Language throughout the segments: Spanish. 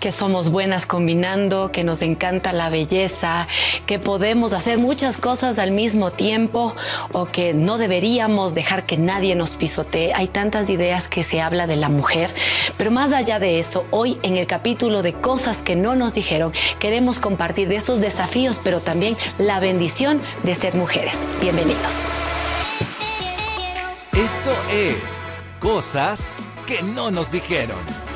que somos buenas combinando, que nos encanta la belleza, que podemos hacer muchas cosas al mismo tiempo o que no deberíamos dejar que nadie nos pisotee. Hay tantas ideas que se habla de la mujer, pero más allá de eso, hoy en el capítulo de cosas que no nos dijeron, queremos compartir de esos desafíos, pero también la bendición de ser mujeres. Bienvenidos. Esto es Cosas que no nos dijeron.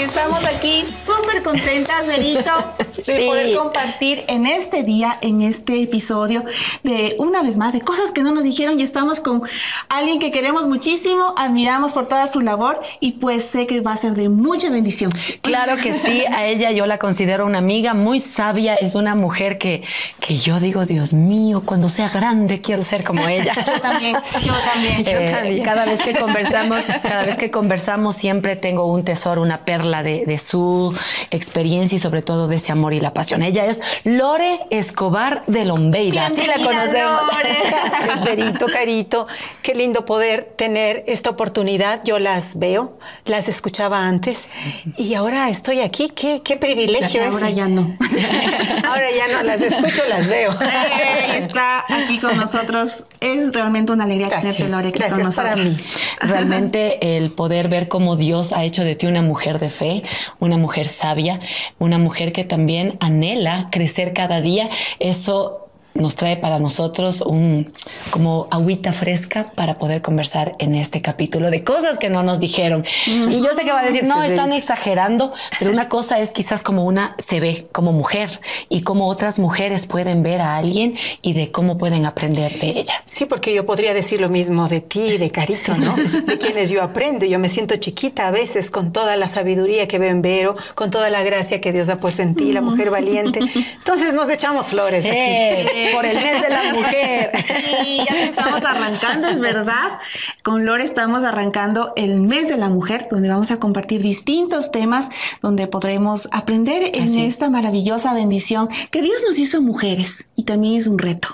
Estamos aquí súper contentas, Benito, de poder compartir en este día, en este episodio, de una vez más, de cosas que no nos dijeron. Y estamos con alguien que queremos muchísimo, admiramos por toda su labor y pues sé que va a ser de mucha bendición. Claro que sí, a ella yo la considero una amiga muy sabia, es una mujer que, que yo digo, Dios mío, cuando sea grande quiero ser como ella. yo también, yo también. Yo eh, también. Cada vez que conversamos, cada vez que conversamos siempre tengo un tesoro, una perla de, de, su experiencia y sobre todo de ese amor y la pasión. Ella es Lore Escobar de Lombeira. Así la conocemos. Gracias, Berito, Carito. Qué lindo poder tener esta oportunidad. Yo las veo, las escuchaba antes y ahora estoy aquí. Qué, qué privilegio. Ahora ya no. ahora ya no las escucho, las veo. está aquí con nosotros. Es realmente una alegría tenerte, Lore, Gracias con para mí. Realmente el poder ver cómo Dios ha hecho de ti una mujer de fe, una mujer sabia, una mujer que también anhela crecer cada día. Eso nos trae para nosotros un como agüita fresca para poder conversar en este capítulo de cosas que no nos dijeron. Y yo sé que va a decir, no, están exagerando, pero una cosa es quizás como una se ve como mujer y cómo otras mujeres pueden ver a alguien y de cómo pueden aprender de ella. Sí, porque yo podría decir lo mismo de ti, de Carito, ¿no? De quienes yo aprendo. Yo me siento chiquita a veces con toda la sabiduría que veo en Vero, con toda la gracia que Dios ha puesto en ti, la mujer valiente. Entonces nos echamos flores aquí. Eh, por el mes de la mujer. Sí, ya estamos arrancando, es verdad. Con Lore estamos arrancando el mes de la mujer, donde vamos a compartir distintos temas, donde podremos aprender en es. esta maravillosa bendición que Dios nos hizo mujeres y también es un reto.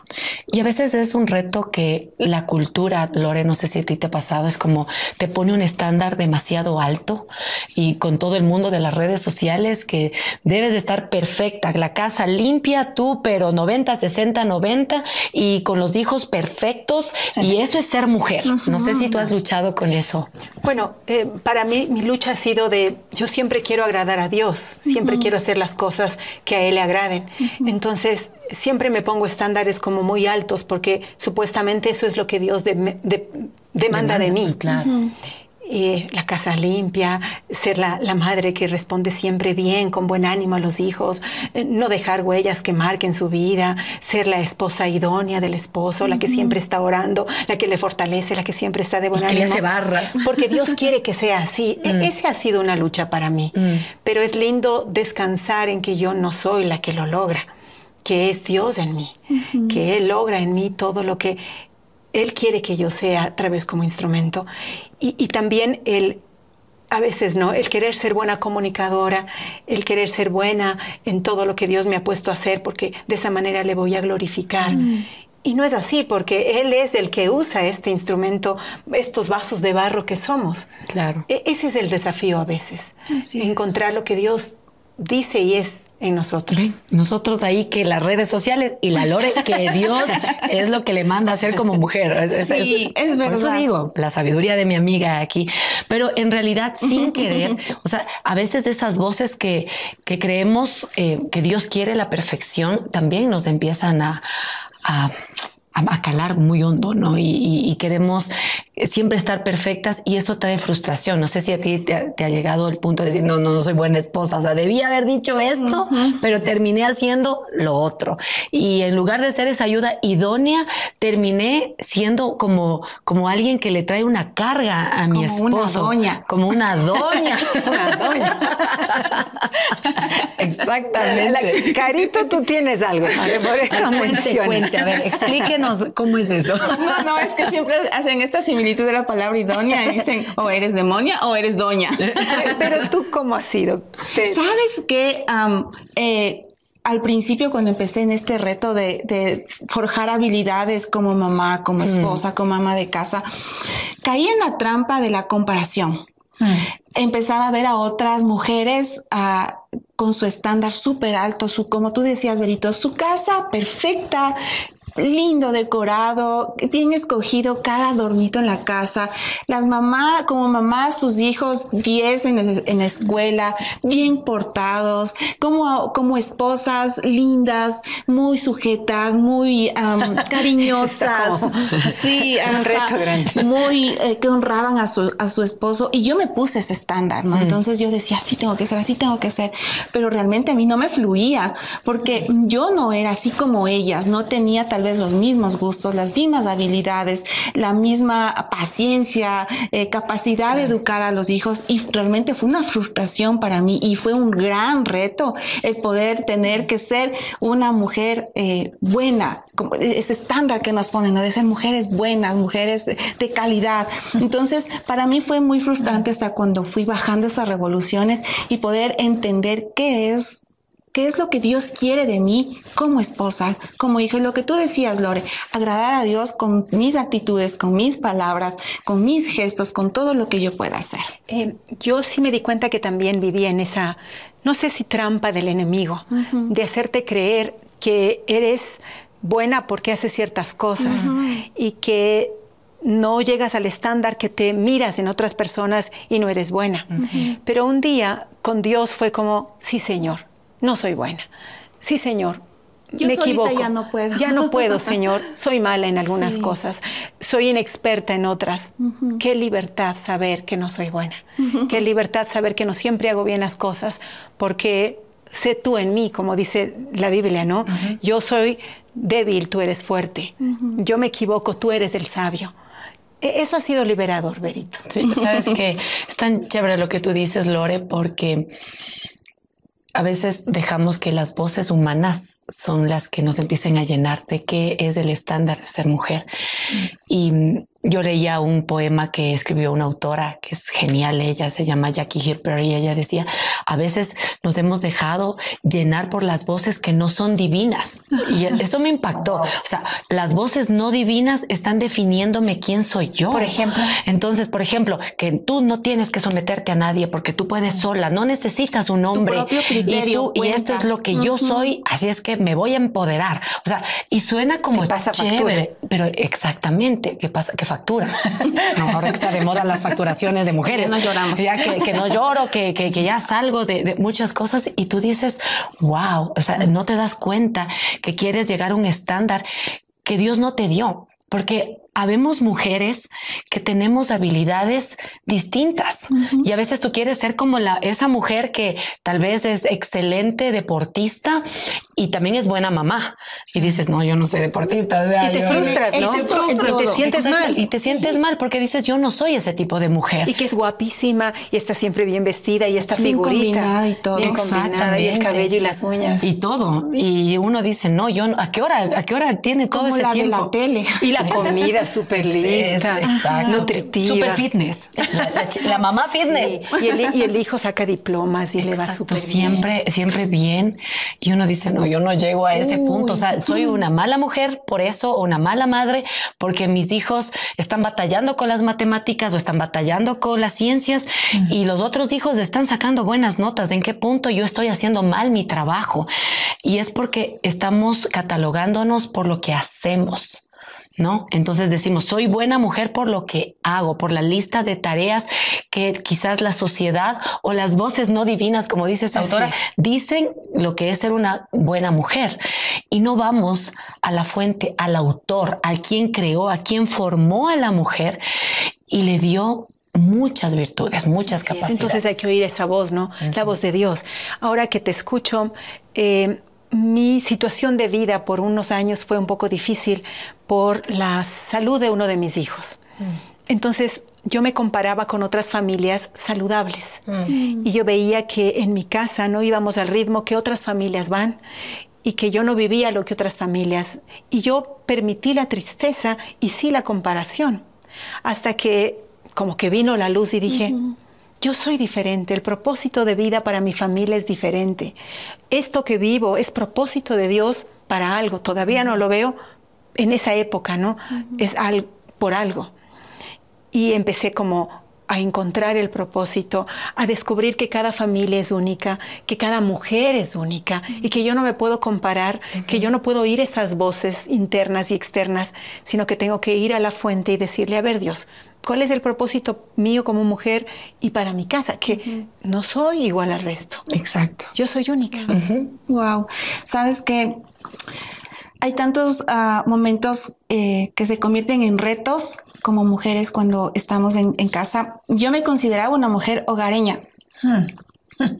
Y a veces es un reto que la cultura, Lore, no sé si a ti te ha pasado, es como te pone un estándar demasiado alto y con todo el mundo de las redes sociales que debes de estar perfecta, la casa limpia, tú, pero 90, 60, 90 y con los hijos perfectos y eso es ser mujer. No sé si tú has luchado con eso. Bueno, eh, para mí mi lucha ha sido de, yo siempre quiero agradar a Dios, siempre quiero hacer las cosas que a Él le agraden. Entonces, siempre me pongo estándares como muy altos porque supuestamente eso es lo que Dios de- de- demanda de mí. Claro. Eh, la casa limpia, ser la, la madre que responde siempre bien, con buen ánimo a los hijos, eh, no dejar huellas que marquen su vida, ser la esposa idónea del esposo, la que siempre está orando, la que le fortalece, la que siempre está de buen Y que le ánimo. hace barras. Porque Dios quiere que sea así. E- Mm. Ese ha sido una lucha para mí. Pero es lindo descansar en que yo no soy la que lo logra, que es Dios en mí, que Él logra en mí todo lo que Él quiere que yo sea a través como instrumento. Y, y también el a veces no, el querer ser buena comunicadora, el querer ser buena en todo lo que Dios me ha puesto a hacer, porque de esa manera le voy a glorificar. Y no es así, porque Él es el que usa este instrumento, estos vasos de barro que somos. Claro. E- ese es el desafío a veces, Así es. encontrar lo que Dios dice y es en nosotros. Nosotros ahí que las redes sociales y la Lore que Dios es lo que le manda a hacer como mujer. Es, Sí, es Por eso verdad. digo, la sabiduría de mi amiga aquí. Pero en realidad, sin querer, o sea, a veces esas voces que, que creemos eh, que Dios quiere la perfección también nos empiezan a, a a calar muy hondo, ¿no? Y, y, y, queremos siempre estar perfectas y eso trae frustración. No sé si a ti te ha, te ha, llegado el punto de decir, no, no, no soy buena esposa, o sea, debía haber dicho esto, uh -huh. pero terminé haciendo lo otro. Y en lugar de ser esa ayuda idónea, terminé siendo como, como alguien que le trae una carga a como mi esposo. Una doña. Como una doña. una doña. Exactamente. La, carito, tú tienes algo. Por eso cuente, cuente, a ver, explíquenos cómo es eso. No, no, es que siempre hacen esta similitud de la palabra idónea y dicen o eres demonia o eres doña. Pero tú, ¿cómo has sido? ¿Te... ¿Sabes que um, eh, al principio cuando empecé en este reto de, forjar habilidades como mamá, como mm. esposa, como mamá de casa, caí en la trampa de la comparación. Mm. Empezaba a ver a otras mujeres ah, con su estándar súper alto, su, como tú decías, Berito, su casa perfecta, lindo decorado, bien escogido cada dormito en la casa. Las mamás, como mamás, sus hijos 10 en, la escuela, bien portados, como, como esposas lindas, muy sujetas, muy cariñosas. sí, un reto grande. Muy, eh, que honraban a su, a su esposo. Y yo me puse ese estándar, ¿no? Mm. Entonces yo decía, así tengo que ser, así tengo que ser. Pero realmente a mí no me fluía, porque yo no era así como ellas, no tenía tal los mismos gustos, las mismas habilidades, la misma paciencia, eh, capacidad de educar a los hijos. Y realmente fue una frustración para mí y fue un gran reto el poder tener que ser una mujer eh, buena, ese estándar que nos ponen, de ser mujeres buenas, mujeres de calidad. Entonces, para mí fue muy frustrante hasta cuando fui bajando esas revoluciones y poder entender qué es qué es lo que Dios quiere de mí como esposa, como hija. Lo que tú decías, Lore, agradar a Dios con mis actitudes, con mis palabras, con mis gestos, con todo lo que yo pueda hacer. Eh, yo sí me di cuenta que también vivía en esa, no sé si trampa del enemigo, de hacerte creer que eres buena porque haces ciertas cosas y que no llegas al estándar que te miras en otras personas y no eres buena. Pero un día con Dios fue como, sí Señor, no soy buena. Sí, Señor, me equivoco. Ya no puedo. Ya no puedo, Señor. Soy mala en algunas cosas. Soy inexperta en otras. Qué libertad saber que no soy buena. Qué libertad saber que no siempre hago bien las cosas, porque sé tú en mí, como dice la Biblia, ¿no? Yo soy débil, tú eres fuerte. Yo me equivoco, tú eres el sabio. E, eso ha sido liberador, Berito. Sí, sabes que es tan chévere lo que tú dices, Lore, porque a veces dejamos que las voces humanas son las que nos empiecen a llenar de qué es el estándar de ser mujer. Y yo leía un poema que escribió una autora que es genial, ella se llama Jackie Hirper y ella decía, a veces nos hemos dejado llenar por las voces que no son divinas. Y eso me impactó. O sea, las voces no divinas están definiéndome quién soy yo. Por ejemplo. Entonces, por ejemplo, que tú no tienes que someterte a nadie porque tú puedes sola, no necesitas un hombre. y, tú, y esto es lo que yo soy, así es que me voy a empoderar. O sea, y suena como pasa chévere, pero exactamente, ¿qué pasa? Que factura. No, ahora está de moda las facturaciones de mujeres. No lloramos. Ya que, no lloro, que, que, ya salgo de, de, muchas cosas y tú dices, wow, o sea, no te das cuenta que quieres llegar a un estándar que Dios no te dio. Porque habemos mujeres que tenemos habilidades distintas y a veces tú quieres ser como la, esa mujer que tal vez es excelente deportista y también es buena mamá y dices, no, yo no soy deportista. y te frustras, ¿no? y te sientes mal. Y te sientes mal porque dices, yo no soy ese tipo de mujer. Y que es guapísima y está siempre bien vestida y está figurita. y todo. Bien combinada y el cabello y las uñas. Y todo. Y uno dice, no, yo, ¿a qué hora, a qué hora tiene todo ese tiempo? la tele. Y la comida súper lista, nutritiva. Súper fitness. La, mamá fitness. Y, el, hijo saca diplomas y le va súper bien. Siempre, siempre bien. Y uno dice, no, yo no llego a ese punto. O sea, soy una mala mujer por eso, o una mala madre, porque mis hijos están batallando con las matemáticas o están batallando con las ciencias y los otros hijos están sacando buenas notas. ¿En qué punto yo estoy haciendo mal mi trabajo? Y es porque estamos catalogándonos por lo que hacemos. ¿No? Entonces decimos, soy buena mujer por lo que hago, por la lista de tareas que quizás la sociedad o las voces no divinas, como dice esta autora, dicen lo que es ser una buena mujer. Y no vamos a la fuente, al autor, a quien creó, a quien formó a la mujer y le dio muchas virtudes, muchas capacidades. Entonces hay que oír esa voz, ¿no? La voz de Dios. Ahora que te escucho, eh, mi situación de vida por unos años fue un poco difícil por la salud de uno de mis hijos. Mm. Entonces yo me comparaba con otras familias saludables mm. y yo veía que en mi casa no íbamos al ritmo que otras familias van y que yo no vivía lo que otras familias. Y yo permití la tristeza y sí la comparación, hasta que como que vino la luz y dije, yo soy diferente, el propósito de vida para mi familia es diferente. Esto que vivo es propósito de Dios para algo. Todavía no lo veo en esa época, ¿no? Es algo, por algo. Y empecé como a encontrar el propósito, a descubrir que cada familia es única, que cada mujer es única y que yo no me puedo comparar, que yo no puedo oír esas voces internas y externas, sino que tengo que ir a la fuente y decirle, a ver Dios, ¿cuál es el propósito mío como mujer y para mi casa? Que no soy igual al resto. Exacto. Yo soy única. Wow. Sabes que hay tantos ah, momentos eh, que se convierten en retos como mujeres cuando estamos en, casa. Yo me consideraba una mujer hogareña. Hmm.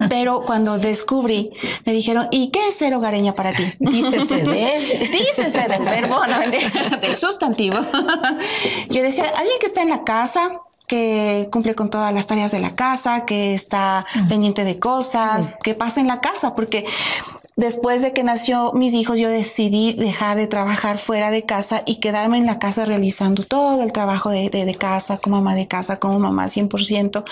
Pero cuando descubrí, me dijeron, ¿y qué es ser hogareña para ti? Dícese de... Dícese del verbo, del sustantivo. Yo decía, alguien que está en la casa, que cumple con todas las tareas de la casa, que está pendiente de cosas, hmm. que pasa en la casa, porque Después de que nació mis hijos, yo decidí dejar de trabajar fuera de casa y quedarme en la casa realizando todo el trabajo de, de, de casa, como mamá de casa, como mamá 100%.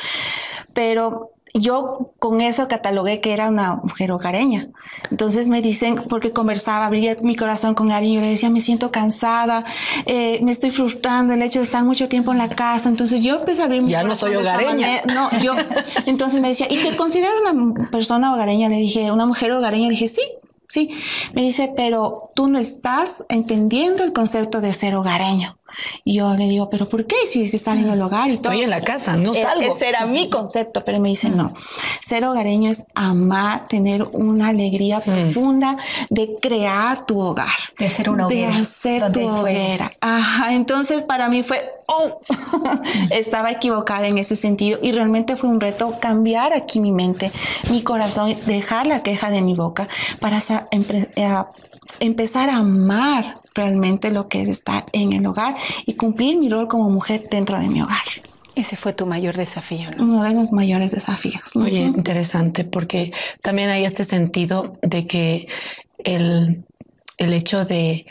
Pero yo con eso catalogué que era una mujer hogareña. Entonces me dicen, porque conversaba, abría mi corazón con alguien, yo le decía, me siento cansada, eh, me estoy frustrando el hecho de estar mucho tiempo en la casa. Entonces yo empecé a abrir mi Ya no soy hogareña. No, yo. Entonces me decía, ¿y te considero una persona hogareña? Le dije, ¿una mujer hogareña? Le dije, sí, sí. Me dice, pero tú no estás entendiendo el concepto de ser hogareño. Y yo le digo, ¿pero por qué? Si, si están en el hogar y Estoy en la casa, no e, salgo. Ese era mi concepto, pero me dice, no. Ser hogareño es amar, tener una alegría mm. profunda de crear tu hogar. De hacer una hoguera. De hacer tu hoguera. Ajá, entonces para mí fue, oh, estaba equivocada en ese sentido y realmente fue un reto cambiar aquí mi mente, mi corazón, dejar la queja de mi boca para eh, empezar a amar realmente lo que es estar en el hogar y cumplir mi rol como mujer dentro de mi hogar. Ese fue tu mayor desafío, ¿no? Uno de los mayores desafíos. Oye, interesante, porque también hay este sentido de que el, el hecho de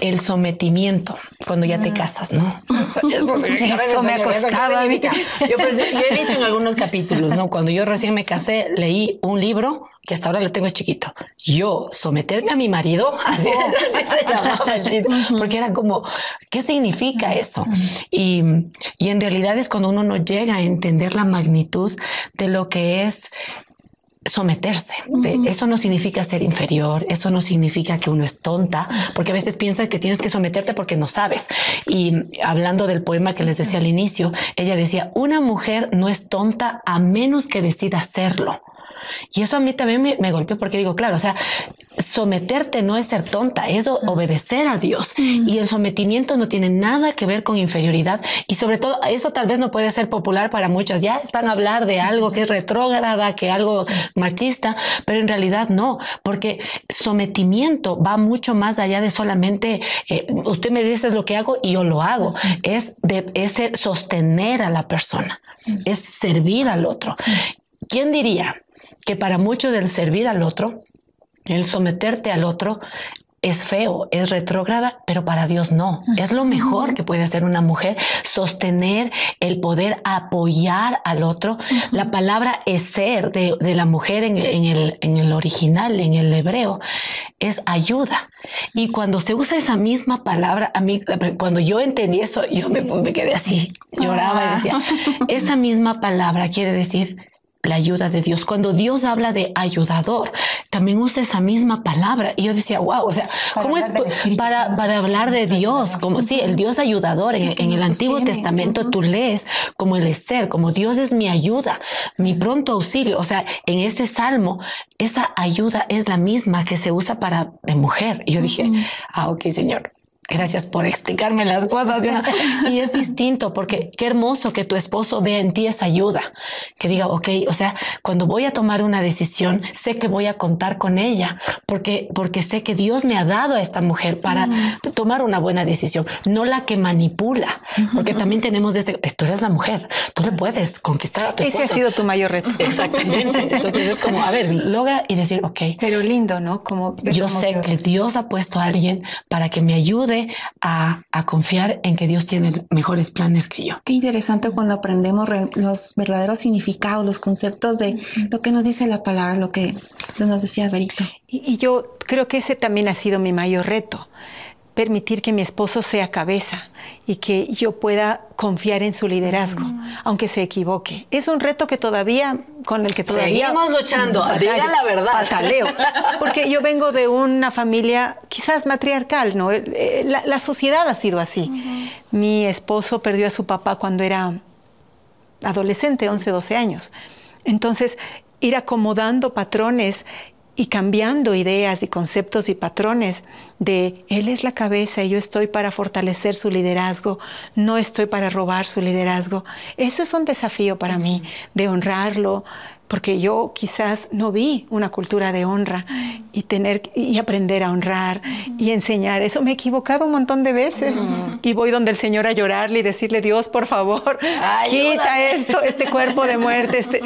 el sometimiento cuando ya te ah. casas, ¿no? eso, me ha costado. Yo, he dicho en algunos capítulos, ¿no? Cuando yo recién me casé, leí un libro que hasta ahora lo tengo chiquito. Yo someterme a mi marido, así, se llamaba el título, porque era como, ¿qué significa eso? Y, y en realidad es cuando uno no llega a entender la magnitud de lo que es someterse. Eso no significa ser inferior, eso no significa que uno es tonta, porque a veces piensas que tienes que someterte porque no sabes. Y hablando del poema que les decía al inicio, ella decía, una mujer no es tonta a menos que decida serlo. Y eso a mí también me, golpeó porque digo, claro, o sea, someterte no es ser tonta, es obedecer a Dios. Y el sometimiento no tiene nada que ver con inferioridad. Y sobre todo, eso tal vez no puede ser popular para muchos. Ya van a hablar de algo que es retrógrada, que algo machista, pero en realidad no, porque sometimiento va mucho más allá de solamente eh, usted me dice lo que hago y yo lo hago. Es de es sostener a la persona, es servir al otro. ¿Quién diría que para mucho del servir al otro, el someterte al otro, es feo, es retrógrada, pero para Dios no. Es lo mejor que puede hacer una mujer, sostener el poder apoyar al otro. La palabra ser de, la mujer en, el, en, el, original, en el hebreo, es ayuda. Y cuando se usa esa misma palabra, a mí, cuando yo entendí eso, yo me, me quedé así, lloraba y decía, esa misma palabra quiere decir la ayuda de Dios. Cuando Dios habla de ayudador, también usa esa misma palabra. Y yo decía, wow, o sea, ¿cómo es para, para, hablar de Dios? Como sí, el Dios ayudador. En, el Antiguo Testamento tú lees como el ser, como Dios es mi ayuda, mi pronto auxilio. O sea, en ese salmo, esa ayuda es la misma que se usa para de mujer. Y yo dije, ah, ok, Señor, Gracias por explicarme las cosas. Y es distinto porque qué hermoso que tu esposo vea en ti esa ayuda, que diga, ok, o sea, cuando voy a tomar una decisión, sé que voy a contar con ella porque, porque sé que Dios me ha dado a esta mujer para tomar una buena decisión, no la que manipula, porque también tenemos este, tú eres la mujer, tú le puedes conquistar a tu esposo. Ese ha sido tu mayor reto. Exactamente. Entonces es como, a ver, logra y decir, ok. Pero lindo, ¿no? Como yo sé que Dios ha puesto a alguien para que me ayude ayude a, confiar en que Dios tiene mejores planes que yo. Qué interesante cuando aprendemos los verdaderos significados, los conceptos de lo que nos dice la palabra, lo que nos decía Berito. y yo creo que ese también ha sido mi mayor reto permitir que mi esposo sea cabeza y que yo pueda confiar en su liderazgo, mm. aunque se equivoque. Es un reto que todavía, con el que todavía... Seguimos luchando, diga la verdad. Pataleo, porque yo vengo de una familia quizás matriarcal, ¿no? Eh, la, sociedad ha sido así. Mi esposo perdió a su papá cuando era adolescente, 11, 12 años. Entonces, ir acomodando patrones y cambiando ideas y conceptos y patrones de Él es la cabeza y yo estoy para fortalecer su liderazgo, no estoy para robar su liderazgo. Eso es un desafío para mí, de honrarlo, porque yo quizás no vi una cultura de honra y tener y aprender a honrar y enseñar. Eso me he equivocado un montón de veces y voy donde el Señor a llorarle y decirle, Dios, por favor, quita esto, este cuerpo de muerte, este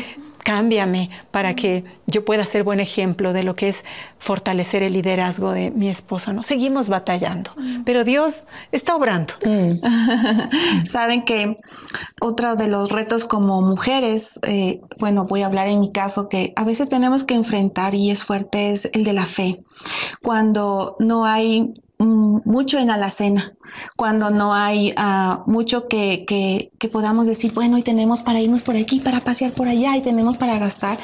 cámbiame para que yo pueda ser buen ejemplo de lo que es fortalecer el liderazgo de mi esposo. No seguimos batallando, pero Dios está obrando. Mm. Saben que otro de los retos como mujeres, eh, bueno, voy a hablar en mi caso que a veces tenemos que enfrentar y es fuerte es el de la fe. Cuando no hay mm, mucho en alacena, cuando no hay ah, mucho que, que, podamos decir, bueno, y tenemos para irnos por aquí, para pasear por allá, y tenemos para gastar,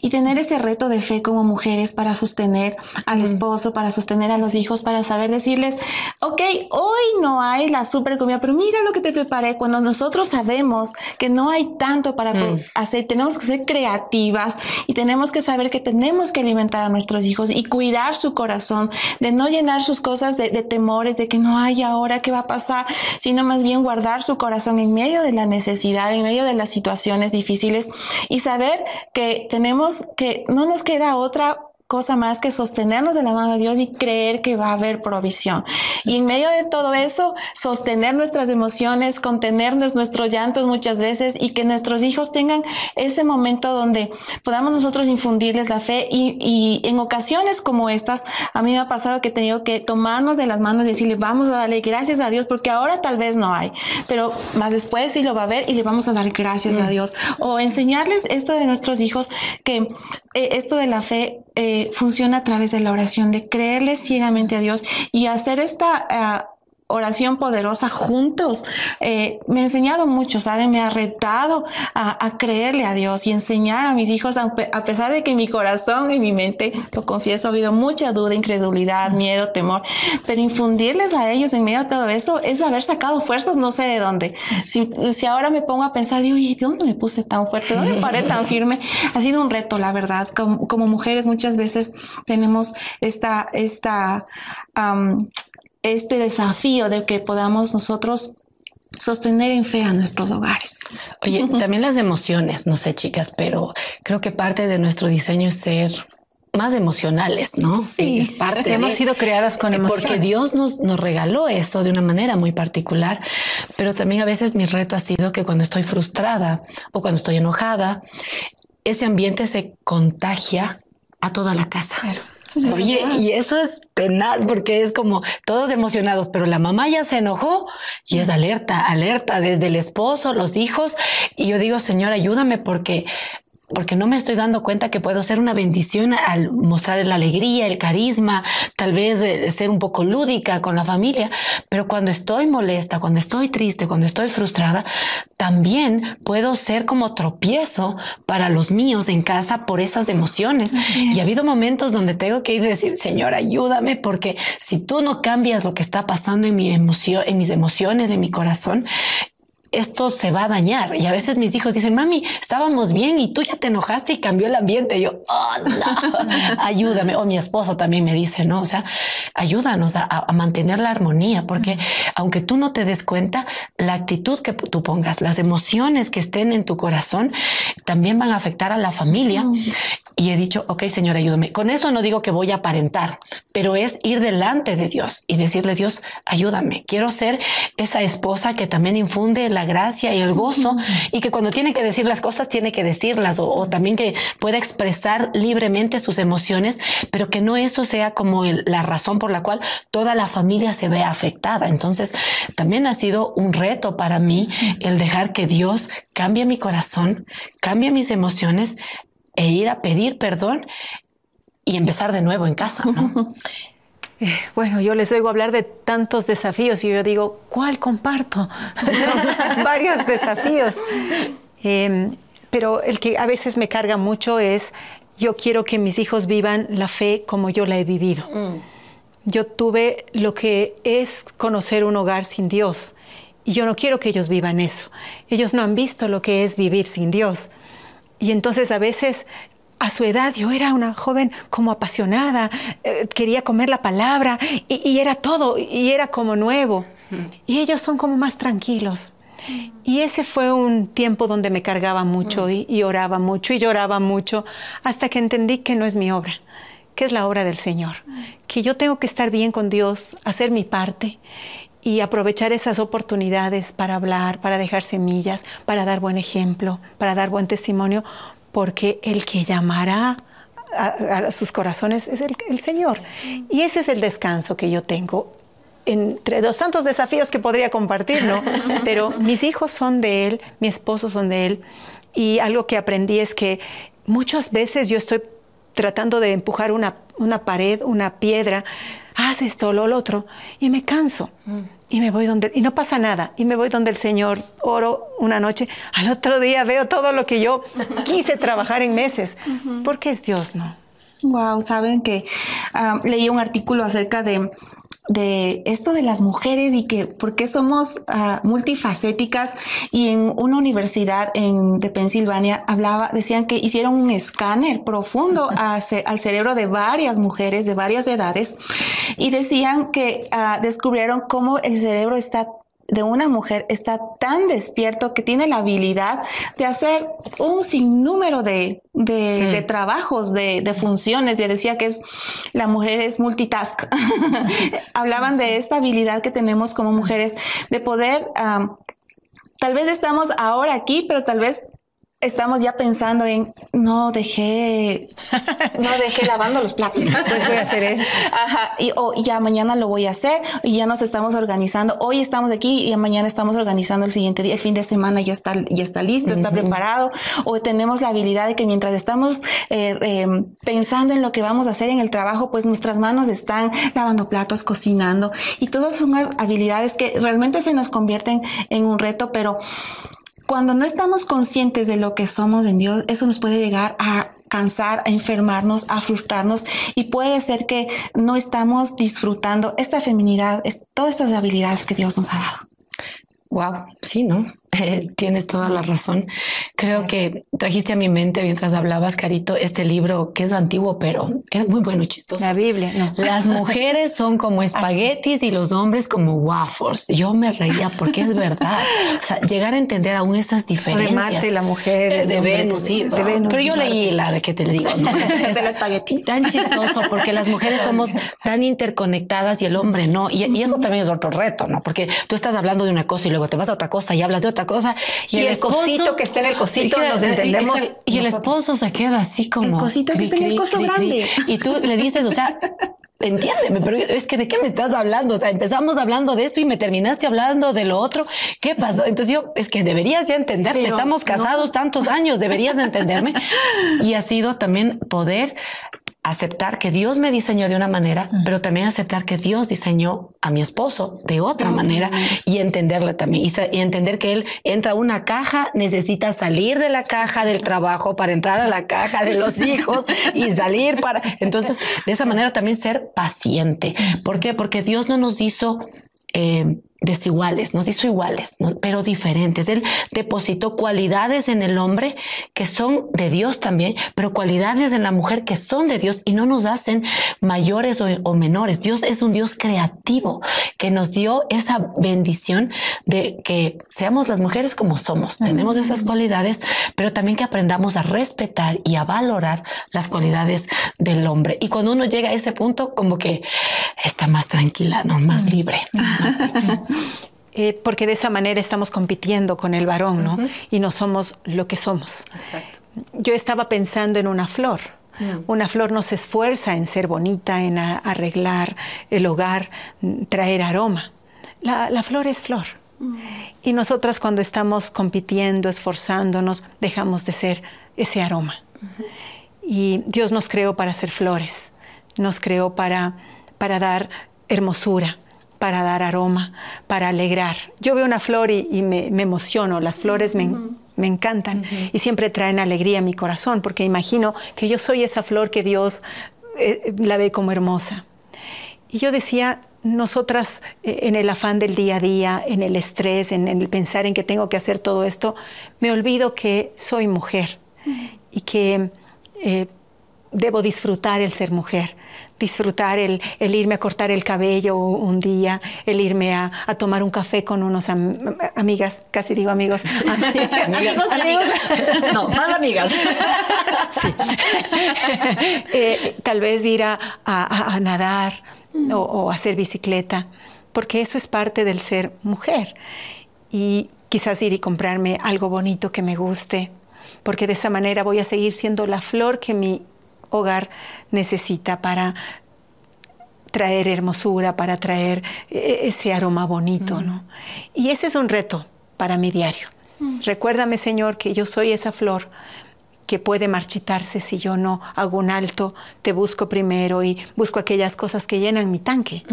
y tener ese reto de fe como mujeres para sostener al esposo, para sostener a los hijos, para saber decirles, ok, hoy no hay la super comida, pero mira lo que te preparé, cuando nosotros sabemos que no hay tanto para mm. hacer, tenemos que ser creativas y tenemos que saber que tenemos que alimentar a nuestros hijos y cuidar su corazón, de no llenar sus cosas de, de temores, de que no haya ahora qué va a pasar, sino más bien guardar su corazón en medio de la necesidad, en medio de las situaciones difíciles y saber que tenemos que no nos queda otra cosa más que sostenernos de la mano de Dios y creer que va a haber provisión. Y en medio de todo eso, sostener nuestras emociones, contenernos nuestros llantos muchas veces y que nuestros hijos tengan ese momento donde podamos nosotros infundirles la fe y, y en ocasiones como estas, a mí me ha pasado que he tenido que tomarnos de las manos y decirle, vamos a darle gracias a Dios porque ahora tal vez no hay, pero más después sí lo va a ver y le vamos a dar gracias a mm. Dios. O enseñarles esto de nuestros hijos, que eh, esto de la fe eh, funciona a través de la oración, de creerle ciegamente a Dios y hacer esta ah, oración poderosa juntos. Eh, me ha enseñado mucho, ¿saben? Me ha retado a, creerle a Dios y enseñar a mis hijos, a, pesar de que mi corazón y mi mente, lo confieso, ha habido mucha duda, incredulidad, miedo, temor, pero infundirles a ellos en medio de todo eso es haber sacado fuerzas no sé de dónde. Si, si ahora me pongo a pensar, digo, ¿y de dónde me puse tan fuerte? ¿Dónde me paré tan firme? Ha sido un reto, la verdad. Como, como mujeres muchas veces tenemos esta, esta este desafío de que podamos nosotros sostener en fe a nuestros hogares. Oye, también las emociones, no sé chicas, pero creo que parte de nuestro diseño es ser más emocionales, ¿no? Sí, es parte. Hemos sido creadas con emociones. Porque Dios nos, nos regaló eso de una manera muy particular, pero también a veces mi reto ha sido que cuando estoy frustrada o cuando estoy enojada, ese ambiente se contagia a toda la casa. Oye, y eso es tenaz porque es como todos emocionados, pero la mamá ya se enojó y es alerta, alerta desde el esposo, los hijos. Y yo digo, Señor, ayúdame porque porque no me estoy dando cuenta que puedo ser una bendición al mostrar la alegría, el carisma, tal vez eh, ser un poco lúdica con la familia, pero cuando estoy molesta, cuando estoy triste, cuando estoy frustrada, también puedo ser como tropiezo para los míos en casa por esas emociones. Y ha habido momentos donde tengo que ir y decir, Señor, ayúdame, porque si tú no cambias lo que está pasando en mi emoción, en mis emociones, en mi corazón, esto se va a dañar. Y a veces mis hijos dicen, mami, estábamos bien y tú ya te enojaste y cambió el ambiente. Y yo, oh, no, ayúdame. O mi esposo también me dice, no, o sea, ayúdanos a, mantener la armonía, porque aunque tú no te des cuenta, la actitud que tú pongas, las emociones que estén en tu corazón, también van a afectar a la familia. Y he dicho, ok, Señor, ayúdame. Con eso no digo que voy a aparentar, pero es ir delante de Dios y decirle, Dios, ayúdame. Quiero ser esa esposa que también infunde la la gracia y el gozo y que cuando tiene que decir las cosas tiene que decirlas o, también que pueda expresar libremente sus emociones, pero que no eso sea como la razón por la cual toda la familia se ve afectada. Entonces, también ha sido un reto para mí el dejar que Dios cambie mi corazón, cambie mis emociones e ir a pedir perdón y empezar de nuevo en casa. Eh, bueno, yo les oigo hablar de tantos desafíos y yo digo, ¿cuál comparto? Son varios desafíos. Em, pero el que a veces me carga mucho es, yo quiero que mis hijos vivan la fe como yo la he vivido. Mm. Yo tuve lo que es conocer un hogar sin Dios y yo no quiero que ellos vivan eso. Ellos no han visto lo que es vivir sin Dios. Y entonces a veces a su edad yo era una joven como apasionada, eh, quería comer la palabra y, era todo, y era como nuevo. Y ellos son como más tranquilos. Y ese fue un tiempo donde me cargaba mucho y, y, oraba mucho y lloraba mucho hasta que entendí que no es mi obra, que es la obra del Señor, que yo tengo que estar bien con Dios, hacer mi parte y aprovechar esas oportunidades para hablar, para dejar semillas, para dar buen ejemplo, para dar buen testimonio, porque el que llamará a, sus corazones es el, Señor. Y ese es el descanso que yo tengo entre los tantos desafíos que podría compartir, ¿no? Pero mis hijos son de Él, mi esposo son de Él. Y algo que aprendí es que muchas veces yo estoy tratando de empujar una, una pared, una piedra, haz esto, lo, lo otro, y me canso. Mm y me voy donde, y no pasa nada, y me voy donde el Señor, oro una noche, al otro día veo todo lo que yo quise trabajar en meses, porque es Dios, ¿no? Wow, saben que ah, leí un artículo acerca de de esto de las mujeres y que por qué somos ah, multifacéticas y en una universidad en, de Pensilvania hablaba, decían que hicieron un escáner profundo al cerebro de varias mujeres de varias edades y decían que ah, descubrieron cómo el cerebro está de una mujer está tan despierto que tiene la habilidad de hacer un sinnúmero de, de, mm. trabajos, de, funciones. Ya decía que es la mujer es multitask. Hablaban de esta habilidad que tenemos como mujeres de poder tal vez estamos ahora aquí, pero tal vez estamos ya pensando en no dejé, no dejé lavando los platos. Pues voy a hacer eso. Ajá, y o ya mañana lo voy a hacer y ya nos estamos organizando. Hoy estamos aquí y mañana estamos organizando el siguiente día, el fin de semana ya está, ya está listo, está preparado. O tenemos la habilidad de que mientras estamos eh, eh, pensando en lo que vamos a hacer en el trabajo, pues nuestras manos están lavando platos, cocinando y todas son habilidades que realmente se nos convierten en un reto, pero cuando no estamos conscientes de lo que somos en Dios, eso nos puede llegar a cansar, a enfermarnos, a frustrarnos y puede ser que no estamos disfrutando esta feminidad, todas estas habilidades que Dios nos ha dado. Wow, sí, ¿no? Tienes toda la razón. Creo que trajiste a mi mente mientras hablabas, Carito, este libro que es antiguo, pero era muy bueno y chistoso. La Biblia, no. Las mujeres son como espaguetis y los hombres como waffles. Yo me reía porque es verdad. O sea, llegar a entender aún esas diferencias. De la mujer. de Venus, sí. De Venus, pero yo leí la de que te le digo, ¿no? Es, la espagueti. Tan chistoso porque las mujeres somos tan interconectadas y el hombre no. Y, y eso también es otro reto, ¿no? Porque tú estás hablando de una cosa y luego te vas a otra cosa y hablas de otra cosa. Y, el, cosito que está en el cosito, nos entendemos. Y el esposo se queda así como. El cosito que está en el coso grande. Y tú le dices, o sea, entiéndeme, pero es que de qué me estás hablando? O sea, empezamos hablando de esto y me terminaste hablando de lo otro. ¿Qué pasó? Entonces yo, es que deberías ya entenderme. Estamos casados tantos años, deberías entenderme. Y ha sido también poder aceptar que Dios me diseñó de una manera, pero también aceptar que Dios diseñó a mi esposo de otra manera y entenderle también y, entender que él entra a una caja, necesita salir de la caja del trabajo para entrar a la caja de los hijos y salir para... Entonces, de esa manera también ser paciente. ¿Por qué? Porque Dios no nos hizo... Eh, desiguales, nos hizo iguales, pero diferentes. Él depositó cualidades en el hombre que son de Dios también, pero cualidades en la mujer que son de Dios y no nos hacen mayores o, menores. Dios es un Dios creativo que nos dio esa bendición de que seamos las mujeres como somos. Tenemos esas cualidades, pero también que aprendamos a respetar y a valorar las cualidades del hombre. Y cuando uno llega a ese punto, como que está más tranquila, ¿no? Más libre. Eh, porque de esa manera estamos compitiendo con el varón, ¿no? Y no somos lo que somos. Exacto. Yo estaba pensando en una flor. Mm. Una flor no se esfuerza en ser bonita, en arreglar el hogar, traer aroma. La, flor es flor. Mm. Y nosotras cuando estamos compitiendo, esforzándonos, dejamos de ser ese aroma. Y Dios nos creó para ser flores, nos creó para, para dar hermosura, para dar aroma, para alegrar. Yo veo una flor y, me, emociono, las flores me, encantan y siempre traen alegría a mi corazón, porque imagino que yo soy esa flor que Dios eh, la ve como hermosa. Y yo decía, nosotras eh, en el afán del día a día, en el estrés, en el pensar en que tengo que hacer todo esto, me olvido que soy mujer y que eh, debo disfrutar el ser mujer, disfrutar el, irme a cortar el cabello un día, el irme a, tomar un café con unos amigas, casi digo amigos. amigos, amigos. No, más amigas. Eh, tal vez ir a, nadar o, o hacer bicicleta, porque eso es parte del ser mujer. Y quizás ir y comprarme algo bonito que me guste, porque de esa manera voy a seguir siendo la flor que mi hogar necesita para traer hermosura, para traer eh, ese aroma bonito, ¿no? Y ese es un reto para mi diario. Recuérdame, Señor, que yo soy esa flor que puede marchitarse si yo no hago un alto, te busco primero y busco aquellas cosas que llenan mi tanque,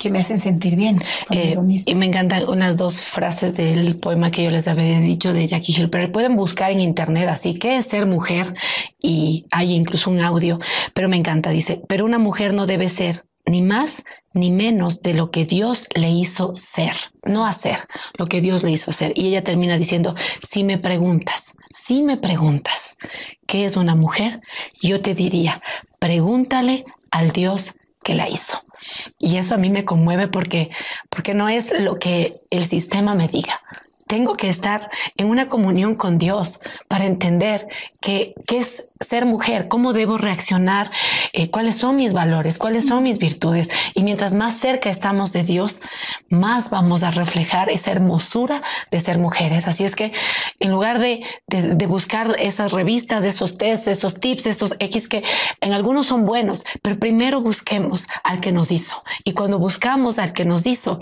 que me hacen sentir bien. Eh, y me encantan unas dos frases del poema que yo les había dicho de Jackie Hill, pero pueden buscar en internet así, ¿qué es ser mujer? Y hay incluso un audio, pero me encanta, dice, pero una mujer no debe ser ni más ni menos de lo que Dios le hizo ser, no hacer lo que Dios le hizo ser. Y ella termina diciendo, si me preguntas, si me preguntas qué es una mujer, yo te diría, pregúntale al Dios que la hizo. Y eso a mí me conmueve porque, porque no es lo que el sistema me diga, tengo que estar en una comunión con Dios para entender qué es ser mujer, cómo debo reaccionar, eh, cuáles son mis valores, cuáles son mis virtudes. Y mientras más cerca estamos de Dios, más vamos a reflejar esa hermosura de ser mujeres. Así es que en lugar de, de buscar esas revistas, esos tests, esos tips, esos X que en algunos son buenos, pero primero busquemos al que nos hizo. Y cuando buscamos al que nos hizo,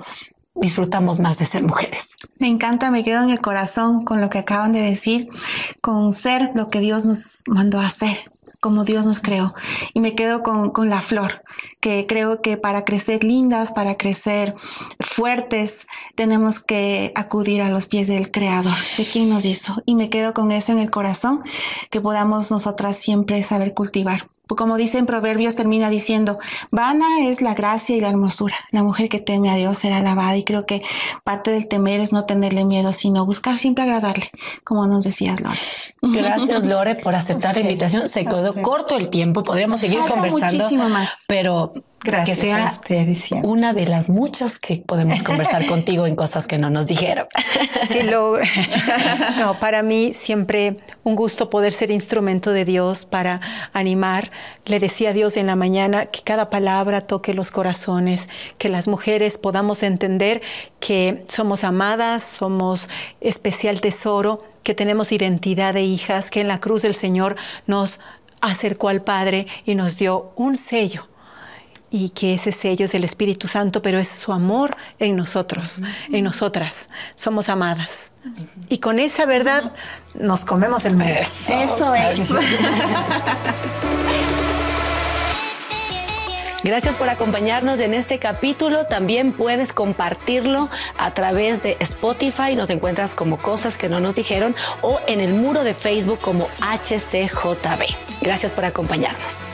disfrutamos más de ser mujeres. Me encanta, me quedo en el corazón con lo que acaban de decir, con ser lo que Dios nos mandó a hacer, como Dios nos creó. Y me quedo con, con, la flor, que creo que para crecer lindas, para crecer fuertes, tenemos que acudir a los pies del Creador, de quien nos hizo. Y me quedo con eso en el corazón, que podamos nosotras siempre saber cultivar como dice en Proverbios, termina diciendo, vana es la gracia y la hermosura. La mujer que teme a Dios será alabada y creo que parte del temer es no tenerle miedo, sino buscar siempre agradarle, como nos decías, Lore. Gracias, Lore, por aceptar la invitación. Se quedó corto el tiempo, podríamos seguir conversando, muchísimo más. pero Gracias que sea a una de las muchas que podemos conversar contigo en cosas que no nos dijeron. Sí, lo, no, para mí siempre un gusto poder ser instrumento de Dios para animar. Le decía a Dios en la mañana que cada palabra toque los corazones, que las mujeres podamos entender que somos amadas, somos especial tesoro, que tenemos identidad de hijas, que en la cruz del Señor nos acercó al Padre y nos dio un sello y que ese sello es el Espíritu Santo, pero es su amor en nosotros, en nosotras. Somos amadas. Y con esa verdad nos comemos el mundo. Eso, es. Gracias por acompañarnos en este capítulo. También puedes compartirlo a través de Spotify. Nos encuentras como cosas que no nos dijeron o en el muro de Facebook como HCJB. Gracias por acompañarnos.